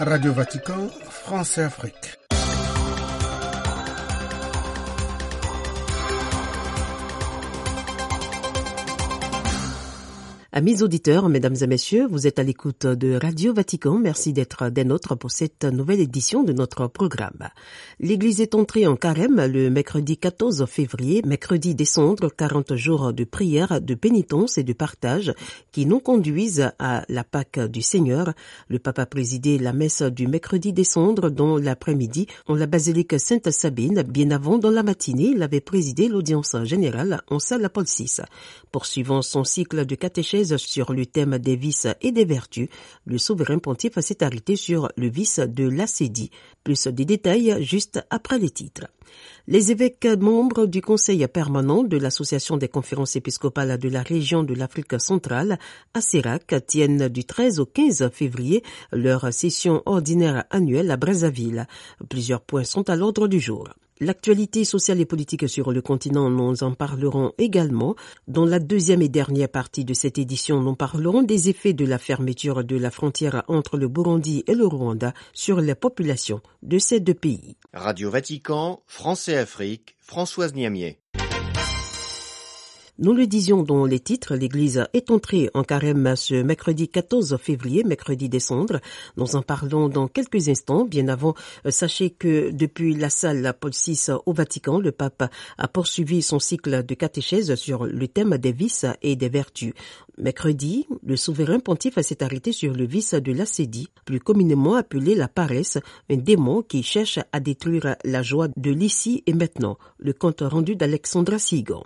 Radio Vatican, France et Afrique. Amis auditeurs, mesdames et messieurs, vous êtes à l'écoute de Radio Vatican. Merci d'être des nôtres pour cette nouvelle édition de notre programme. L'Église est entrée en carême le mercredi 14 février, mercredi décembre, 40 jours de prière, de pénitence et de partage qui nous conduisent à la Pâque du Seigneur. Le pape a présidé la messe du mercredi décembre dans l'après-midi en la basilique Sainte-Sabine. Bien avant, dans la matinée, il avait présidé l'audience générale en salle Paul VI. Poursuivant son cycle de catéchèse sur le thème des vices et des vertus, le souverain pontife s'est arrêté sur le vice de l'acédie. Plus de détails juste après les titres. Les évêques membres du Conseil permanent de l'Association des conférences épiscopales de la région de l'Afrique centrale, à Sirac, tiennent du 13 au 15 février leur session ordinaire annuelle à Brazzaville. Plusieurs points sont à l'ordre du jour. L'actualité sociale et politique sur le continent, nous en parlerons également. Dans la deuxième et dernière partie de cette édition, nous parlerons des effets de la fermeture de la frontière entre le Burundi et le Rwanda sur les populations de ces deux pays. Radio Vatican, France et Afrique, Françoise Niamier. Nous le disions dans les titres, l'Église est entrée en carême ce mercredi 14 février, mercredi décembre. Nous en parlons dans quelques instants. Bien avant, sachez que depuis la salle Paul VI au Vatican, le pape a poursuivi son cycle de catéchèse sur le thème des vices et des vertus. Mercredi, le souverain pontife s'est arrêté sur le vice de l'acédie, plus communément appelé la paresse, un démon qui cherche à détruire la joie de l'ici et maintenant. Le compte rendu d'Alexandra Sigan.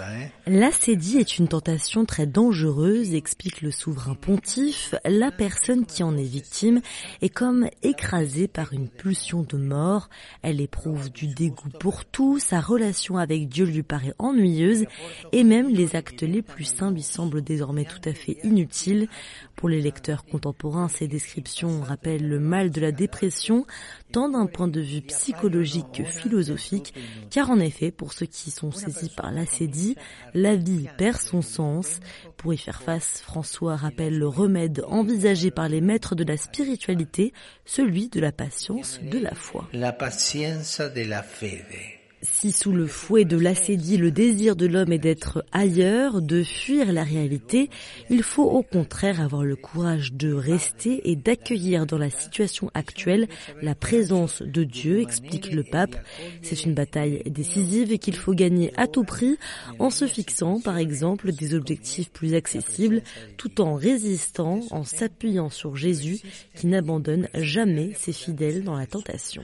Eh? L'acédie est une tentation très dangereuse, explique le souverain pontife. La personne qui en est victime est comme écrasée par une pulsion de mort. Elle éprouve du dégoût pour tout, sa relation avec Dieu lui paraît ennuyeuse et même les actes les plus saints lui semblent désormais tout à fait inutiles. Pour les lecteurs contemporains, ces descriptions rappellent le mal de la dépression, tant d'un point de vue psychologique que philosophique, car en effet, pour ceux qui sont saisis par l'acédie, la vie perd son sens. Pour y faire face, François rappelle le remède envisagé par les maîtres de la spiritualité, celui de la patience de la foi. La pazienza della fede. Si sous le fouet de l'acédie, le désir de l'homme est d'être ailleurs, de fuir la réalité, il faut au contraire avoir le courage de rester et d'accueillir dans la situation actuelle la présence de Dieu, explique le pape. C'est une bataille décisive et qu'il faut gagner à tout prix en se fixant par exemple des objectifs plus accessibles tout en résistant, en s'appuyant sur Jésus qui n'abandonne jamais ses fidèles dans la tentation.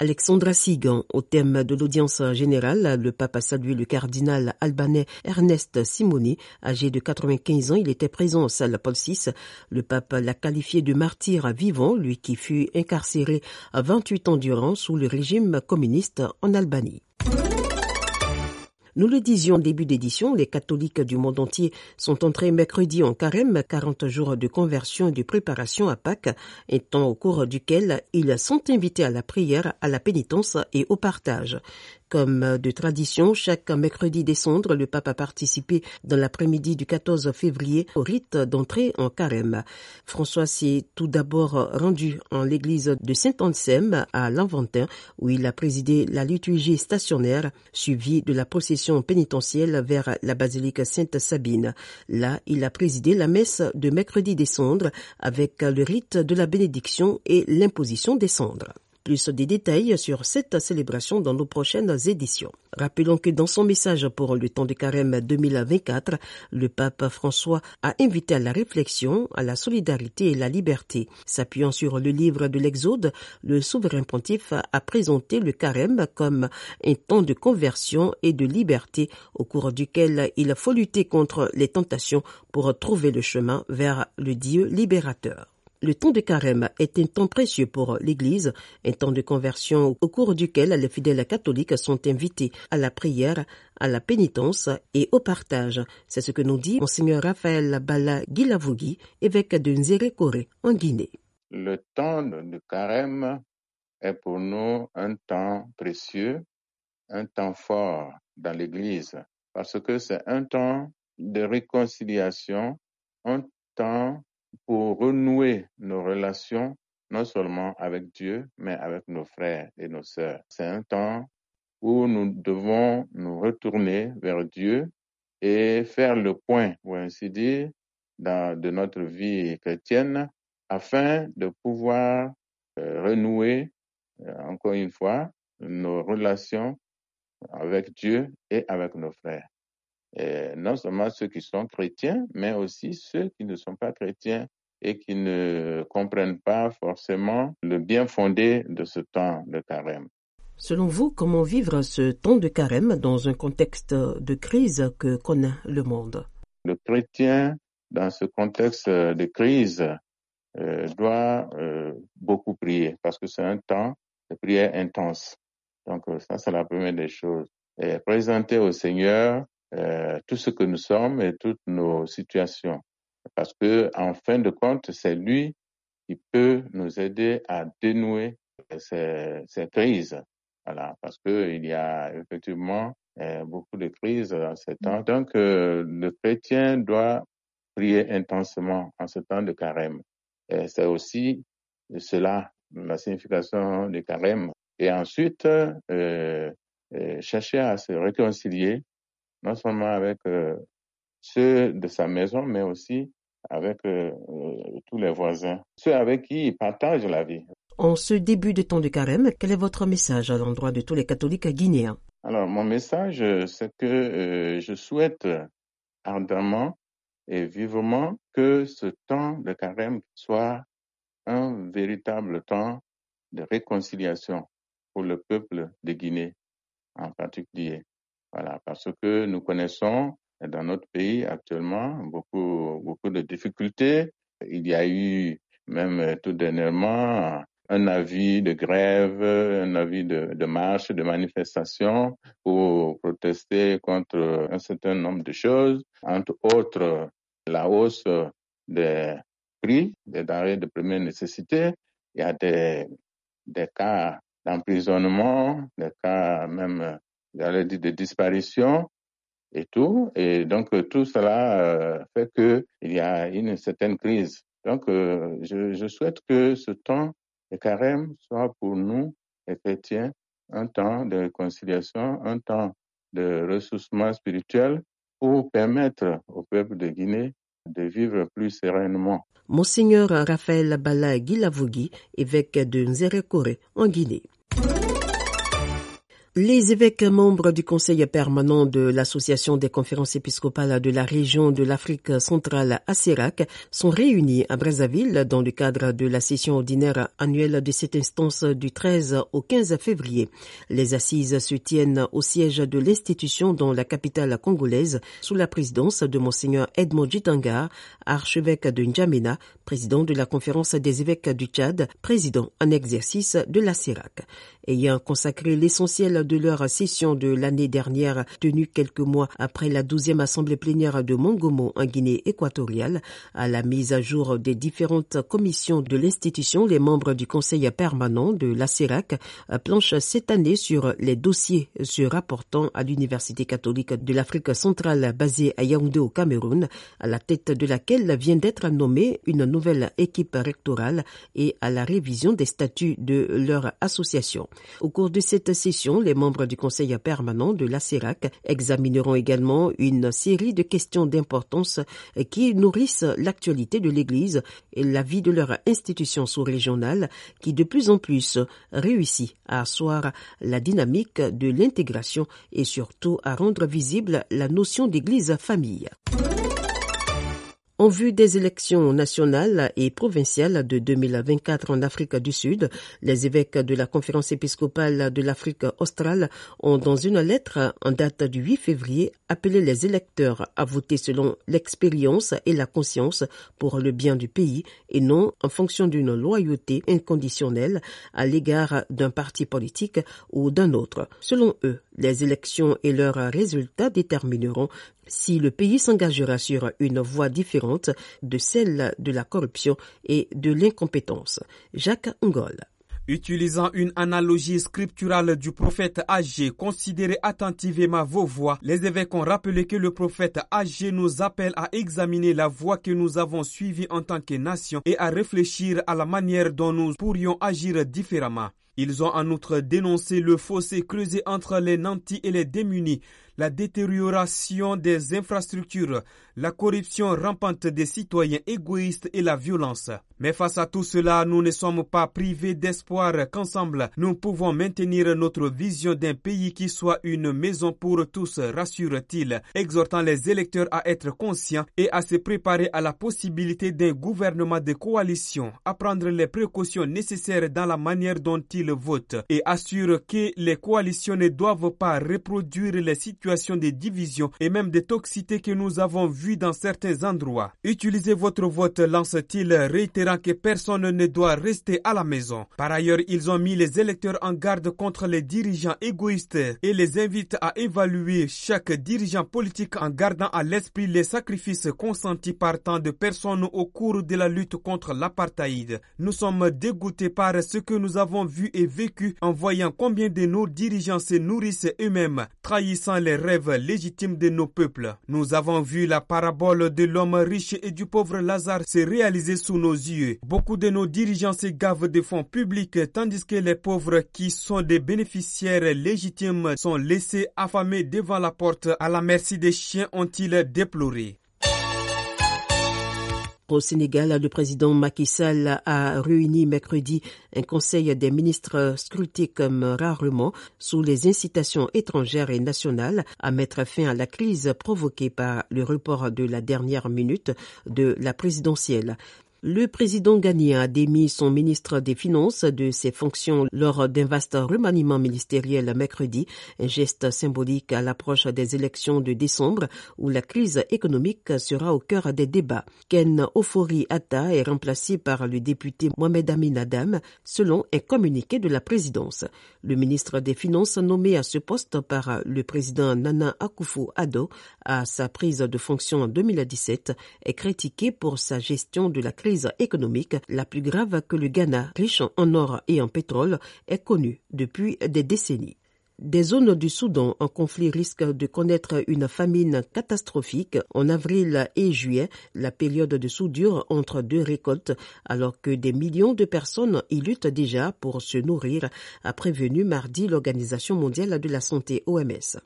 Alexandra Sigan, au thème de l'audience générale, le pape a salué le cardinal albanais Ernest Simoni, âgé de 95 ans. Il était présent en salle Paul VI. Le pape l'a qualifié de martyr vivant, lui qui fut incarcéré à 28 ans durant sous le régime communiste en Albanie. Nous le disions en début d'édition, les catholiques du monde entier sont entrés mercredi en carême, 40 jours de conversion et de préparation à Pâques, un temps au cours duquel ils sont invités à la prière, à la pénitence et au partage. Comme de tradition, chaque mercredi décembre, le pape a participé dans l'après-midi du 14 février au rite d'entrée en carême. François s'est tout d'abord rendu en l'église de Saint-Anselme à Lanventin où il a présidé la liturgie stationnaire suivie de la procession pénitentielle vers la basilique Sainte-Sabine. Là, il a présidé la messe de mercredi décembre avec le rite de la bénédiction et l'imposition des cendres. Plus de détails sur cette célébration dans nos prochaines éditions. Rappelons que dans son message pour le temps de carême 2024, le pape François a invité à la réflexion, à la solidarité et la liberté. S'appuyant sur le livre de l'Exode, le souverain pontife a présenté le carême comme un temps de conversion et de liberté au cours duquel il faut lutter contre les tentations pour trouver le chemin vers le Dieu libérateur. Le temps de carême est un temps précieux pour l'Église, un temps de conversion au cours duquel les fidèles catholiques sont invités à la prière, à la pénitence et au partage. C'est ce que nous dit Monseigneur Raphaël Bala Gilavugui, évêque de Nzérékoré, en Guinée. Le temps de carême est pour nous un temps précieux, un temps fort dans l'Église, parce que c'est un temps de réconciliation, un temps pour renouer nos relations, non seulement avec Dieu, mais avec nos frères et nos sœurs. C'est un temps où nous devons nous retourner vers Dieu et faire le point, ou ainsi dire, dans, de notre vie chrétienne afin de pouvoir euh, renouer, euh, encore une fois, nos relations avec Dieu et avec nos frères. Et non seulement ceux qui sont chrétiens, mais aussi ceux qui ne sont pas chrétiens et qui ne comprennent pas forcément le bien fondé de ce temps de carême. Selon vous, comment vivre ce temps de carême dans un contexte de crise que connaît le monde? Le chrétien, dans ce contexte de crise, euh, doit euh, beaucoup prier parce que c'est un temps de prière intense. Donc euh, ça, c'est la première des choses. Et présenter au Seigneur euh, tout ce que nous sommes et toutes nos situations. Parce que, en fin de compte, c'est lui qui peut nous aider à dénouer ces, ces crises. Voilà, parce que il y a effectivement euh, beaucoup de crises en ce temps. Donc, euh, le chrétien doit prier intensément en ce temps de carême. C'est aussi cela, la signification du carême. Et ensuite, euh, chercher à se réconcilier non seulement avec euh, ceux de sa maison, mais aussi avec euh, euh, tous les voisins, ceux avec qui il partage la vie. En ce début de temps de carême, quel est votre message à l'endroit de tous les catholiques guinéens? Alors, mon message, c'est que euh, je souhaite ardemment et vivement que ce temps de carême soit un véritable temps de réconciliation pour le peuple de Guinée en particulier. Voilà, parce que nous connaissons dans notre pays actuellement beaucoup, beaucoup de difficultés. Il y a eu même tout dernièrement un avis de grève, un avis de, de marche, de manifestation pour protester contre un certain nombre de choses, entre autres la hausse des prix des denrées de première nécessité. Il y a des, des cas d'emprisonnement, des cas même j'allais dire, de disparition et tout. Et donc, tout cela euh, fait qu'il y a une certaine crise. Donc, euh, je, souhaite que ce temps de carême soit pour nous, les chrétiens, un temps de réconciliation, un temps de ressourcement spirituel pour permettre au peuple de Guinée de vivre plus sereinement. Monseigneur Raphaël Bala évêque de Nzerekore, en Guinée. Les évêques membres du Conseil permanent de l'Association des conférences épiscopales de la région de l'Afrique centrale à sont réunis à Brazzaville dans le cadre de la session ordinaire annuelle de cette instance du 13 au 15 février. Les assises se tiennent au siège de l'institution dans la capitale congolaise sous la présidence de Monseigneur Edmond Jitanga, archevêque de N'Djamena, président de la conférence des évêques du Tchad, président en exercice de la Sirac. Ayant consacré l'essentiel de leur session de l'année dernière, tenue quelques mois après la douzième assemblée plénière de Mongomo en Guinée équatoriale, à la mise à jour des différentes commissions de l'institution, les membres du conseil permanent de la CERAC planchent cette année sur les dossiers se rapportant à l'Université catholique de l'Afrique centrale basée à Yaoundé au Cameroun, à la tête de laquelle vient d'être nommée une nouvelle équipe rectorale et à la révision des statuts de leur association. Au cours de cette session, les membres du conseil permanent de la CERAC examineront également une série de questions d'importance qui nourrissent l'actualité de l'Église et la vie de leur institution sous-régionale qui de plus en plus réussit à asseoir la dynamique de l'intégration et surtout à rendre visible la notion d'Église famille. En vue des élections nationales et provinciales de 2024 en Afrique du Sud, les évêques de la conférence épiscopale de l'Afrique australe ont, dans une lettre en date du 8 février, appelé les électeurs à voter selon l'expérience et la conscience pour le bien du pays et non en fonction d'une loyauté inconditionnelle à l'égard d'un parti politique ou d'un autre. Selon eux, les élections et leurs résultats détermineront si le pays s'engagera sur une voie différente de celle de la corruption et de l'incompétence. Jacques Ngol. Utilisant une analogie scripturale du prophète âgé, considérez attentivement vos voix. Les évêques ont rappelé que le prophète âgé nous appelle à examiner la voie que nous avons suivie en tant que nation et à réfléchir à la manière dont nous pourrions agir différemment. Ils ont en outre dénoncé le fossé creusé entre les nantis et les démunis, la détérioration des infrastructures, la corruption rampante des citoyens égoïstes et la violence. Mais face à tout cela, nous ne sommes pas privés d'espoir qu'ensemble, nous pouvons maintenir notre vision d'un pays qui soit une maison pour tous, rassure-t-il, exhortant les électeurs à être conscients et à se préparer à la possibilité d'un gouvernement de coalition, à prendre les précautions nécessaires dans la manière dont ils votent et assure que les coalitions ne doivent pas reproduire les situations de division et même de toxicité que nous avons vues dans certains endroits. Utilisez votre vote, lance-t-il, réitérant que personne ne doit rester à la maison. Par ailleurs, ils ont mis les électeurs en garde contre les dirigeants égoïstes et les invitent à évaluer chaque dirigeant politique en gardant à l'esprit les sacrifices consentis par tant de personnes au cours de la lutte contre l'apartheid. Nous sommes dégoûtés par ce que nous avons vu et vécu en voyant combien de nos dirigeants se nourrissent eux-mêmes, trahissant les rêves légitimes de nos peuples. Nous avons vu la parabole de l'homme riche et du pauvre Lazare se réaliser sous nos yeux. Beaucoup de nos dirigeants se gavent de fonds publics, tandis que les pauvres qui sont des bénéficiaires légitimes sont laissés affamés devant la porte à la merci des chiens, ont-ils déploré. Au Sénégal, le président Macky Sall a réuni mercredi un conseil des ministres scruté comme rarement sous les incitations étrangères et nationales à mettre fin à la crise provoquée par le report de la dernière minute de la présidentielle. Le président ghanéen a démis son ministre des Finances de ses fonctions lors d'un vaste remaniement ministériel mercredi, un geste symbolique à l'approche des élections de décembre où la crise économique sera au cœur des débats. Ken Ofori Atta est remplacé par le député Mohamed Amin Adam selon un communiqué de la présidence. Le ministre des Finances nommé à ce poste par le président Nana Akufo-Addo à sa prise de fonction en 2017 est critiqué pour sa gestion de la crise économique la plus grave que le Ghana, riche en or et en pétrole, ait connue depuis des décennies. Des zones du Soudan en conflit risquent de connaître une famine catastrophique en avril et juillet, la période de soudure entre deux récoltes, alors que des millions de personnes y luttent déjà pour se nourrir, a prévenu mardi l'Organisation mondiale de la santé OMS.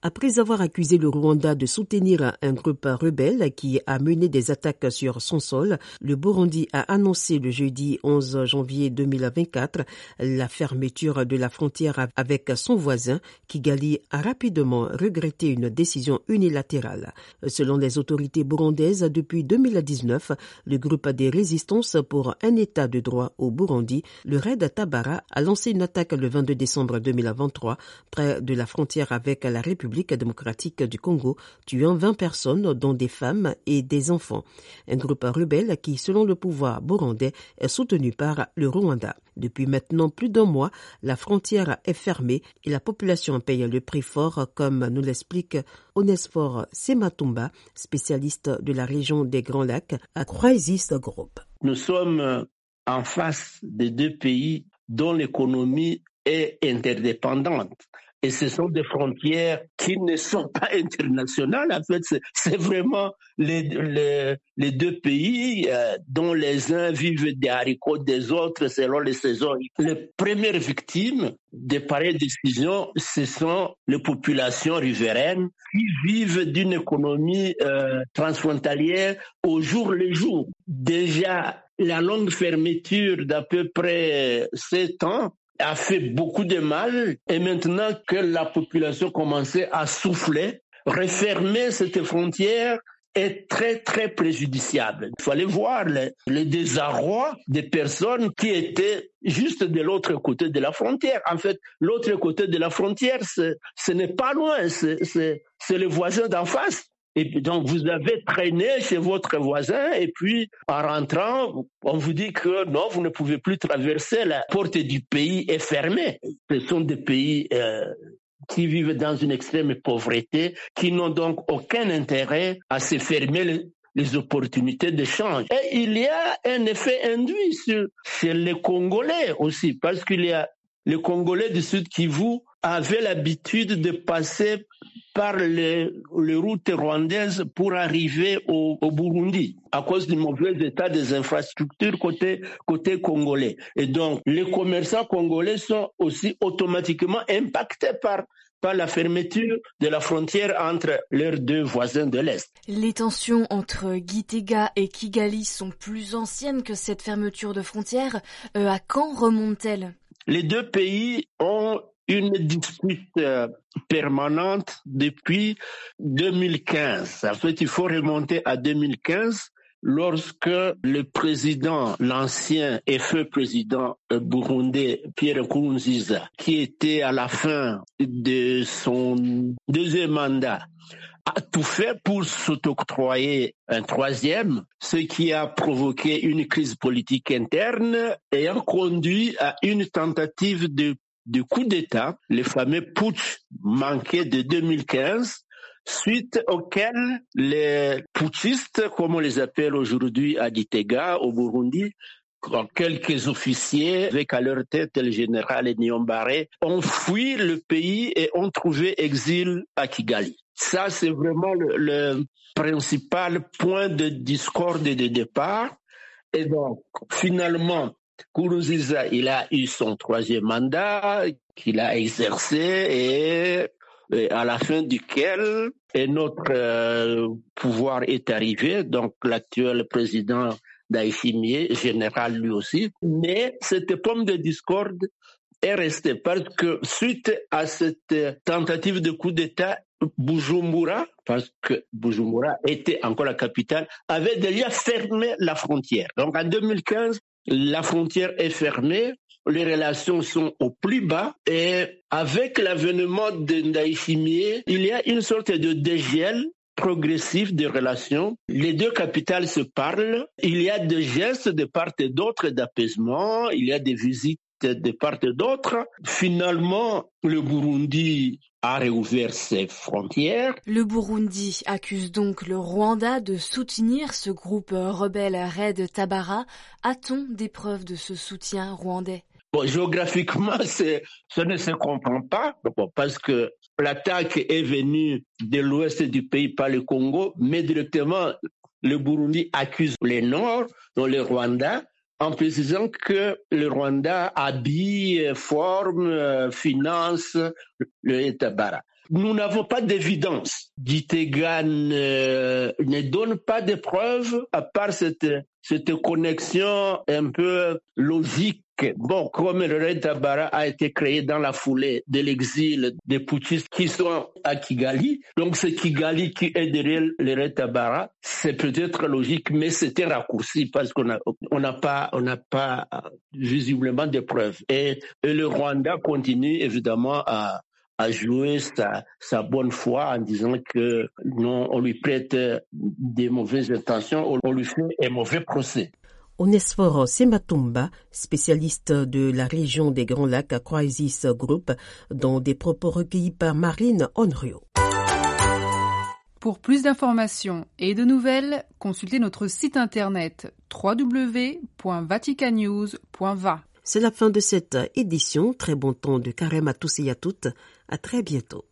Après avoir accusé le Rwanda de soutenir un groupe rebelle qui a mené des attaques sur son sol, le Burundi a annoncé le jeudi 11 janvier 2024 la fermeture de la frontière avec son voisin, Kigali a rapidement regretté une décision unilatérale. Selon les autorités burundaises, depuis 2019, le groupe des résistances pour un état de droit au Burundi, le Red Tabara, a lancé une attaque le 22 décembre 2023 près de la frontière avec la République démocratique du Congo, tuant 20 personnes, dont des femmes et des enfants. Un groupe rebelle qui, selon le pouvoir burundais, est soutenu par le Rwanda. Depuis maintenant plus d'un mois, la frontière est fermée et la population paye le prix fort, comme nous l'explique Onesphore Sematumba, spécialiste de la région des Grands Lacs à Crisis Group. Nous sommes en face de deux pays dont l'économie est interdépendante. Et ce sont des frontières qui ne sont pas internationales. En fait, c'est vraiment les, deux pays euh, dont les uns vivent des haricots des autres selon les saisons. Les premières victimes de pareilles décisions, ce sont les populations riveraines qui vivent d'une économie euh, transfrontalière au jour le jour. Déjà, la longue fermeture d'à peu près sept ans a fait beaucoup de mal et maintenant que la population commençait à souffler, refermer cette frontière est très très préjudiciable. Il fallait voir le, désarroi des personnes qui étaient juste de l'autre côté de la frontière. En fait, l'autre côté de la frontière, ce n'est pas loin, c'est le voisin d'en face. Et donc, vous avez traîné chez votre voisin et puis, en rentrant, on vous dit que non, vous ne pouvez plus traverser, la porte du pays est fermée. Ce sont des pays euh, qui vivent dans une extrême pauvreté, qui n'ont donc aucun intérêt à se fermer les opportunités d'échange. Et il y a un effet induit sur, chez les Congolais aussi, parce qu'il y a les Congolais du Sud Kivu avaient l'habitude de passer par les, les, routes rwandaises pour arriver au, au, Burundi à cause du mauvais état des infrastructures côté, côté congolais. Et donc, les commerçants congolais sont aussi automatiquement impactés par par la fermeture de la frontière entre leurs deux voisins de l'Est. Les tensions entre Gitega et Kigali sont plus anciennes que cette fermeture de frontière. Euh, à quand remontent-elles? Les deux pays ont une dispute euh, permanente depuis 2015. En fait, il faut remonter à 2015 lorsque le président, l'ancien et feu président burundais Pierre Nkurunziza, qui était à la fin de son deuxième mandat, a tout fait pour s'octroyer un troisième, ce qui a provoqué une crise politique interne ayant conduit à une tentative de, de coup d'État, le fameux putsch manqué de 2015, suite auquel les putschistes, comme on les appelle aujourd'hui à Gitega, au Burundi, quelques officiers, avec à leur tête le général Niyombare, ont fui le pays et ont trouvé exil à Kigali. Ça, c'est vraiment le, le, principal point de discorde et de départ. Et donc, finalement, Kourouziza, il a eu son troisième mandat qu'il a exercé et et à la fin duquel notre euh, pouvoir est arrivé, donc l'actuel président Daïchimier, général lui aussi. Mais cette pomme de discorde est restée parce que suite à cette tentative de coup d'État, Bujumbura, parce que Bujumbura était encore la capitale, avait déjà fermé la frontière. Donc en 2015, la frontière est fermée les relations sont au plus bas et avec l'avènement de Ndaïchimier, il y a une sorte de dégel progressif des relations. Les deux capitales se parlent. Il y a des gestes de part et d'autre d'apaisement. Il y a des visites de part et d'autre. Finalement, le Burundi a réouvert ses frontières. Le Burundi accuse donc le Rwanda de soutenir ce groupe rebelle Red Tabara. A-t-on des preuves de ce soutien rwandais? Bon, géographiquement, ça ne se comprend pas, bon, parce que l'attaque est venue de l'ouest du pays par le Congo, mais directement, le Burundi accuse le nord, donc le Rwanda, en précisant que le Rwanda habille, forme, finance le Etabara. Nous n'avons pas d'évidence. Gitegan ne, ne donne pas de preuves à part cette, cette connexion un peu logique Bon, comme le Red Tabara a été créé dans la foulée de l'exil des putschistes qui sont à Kigali, donc c'est Kigali qui est derrière le Red Tabara, c'est peut-être logique, mais c'était raccourci parce qu'on n'a on n'a pas, on n'a pas visiblement de preuves. Et le Rwanda continue évidemment à, à jouer sa, sa, bonne foi en disant que non, on lui prête des mauvaises intentions, on lui fait un mauvais procès. Onesphore Sematumba, spécialiste de la région des Grands Lacs à Crisis Group, dans des propos recueillis par Marine Onryo. Pour plus d'informations et de nouvelles, consultez notre site internet www.vaticanews.va. C'est la fin de cette édition. Très bon temps de carême à tous et à toutes. À très bientôt.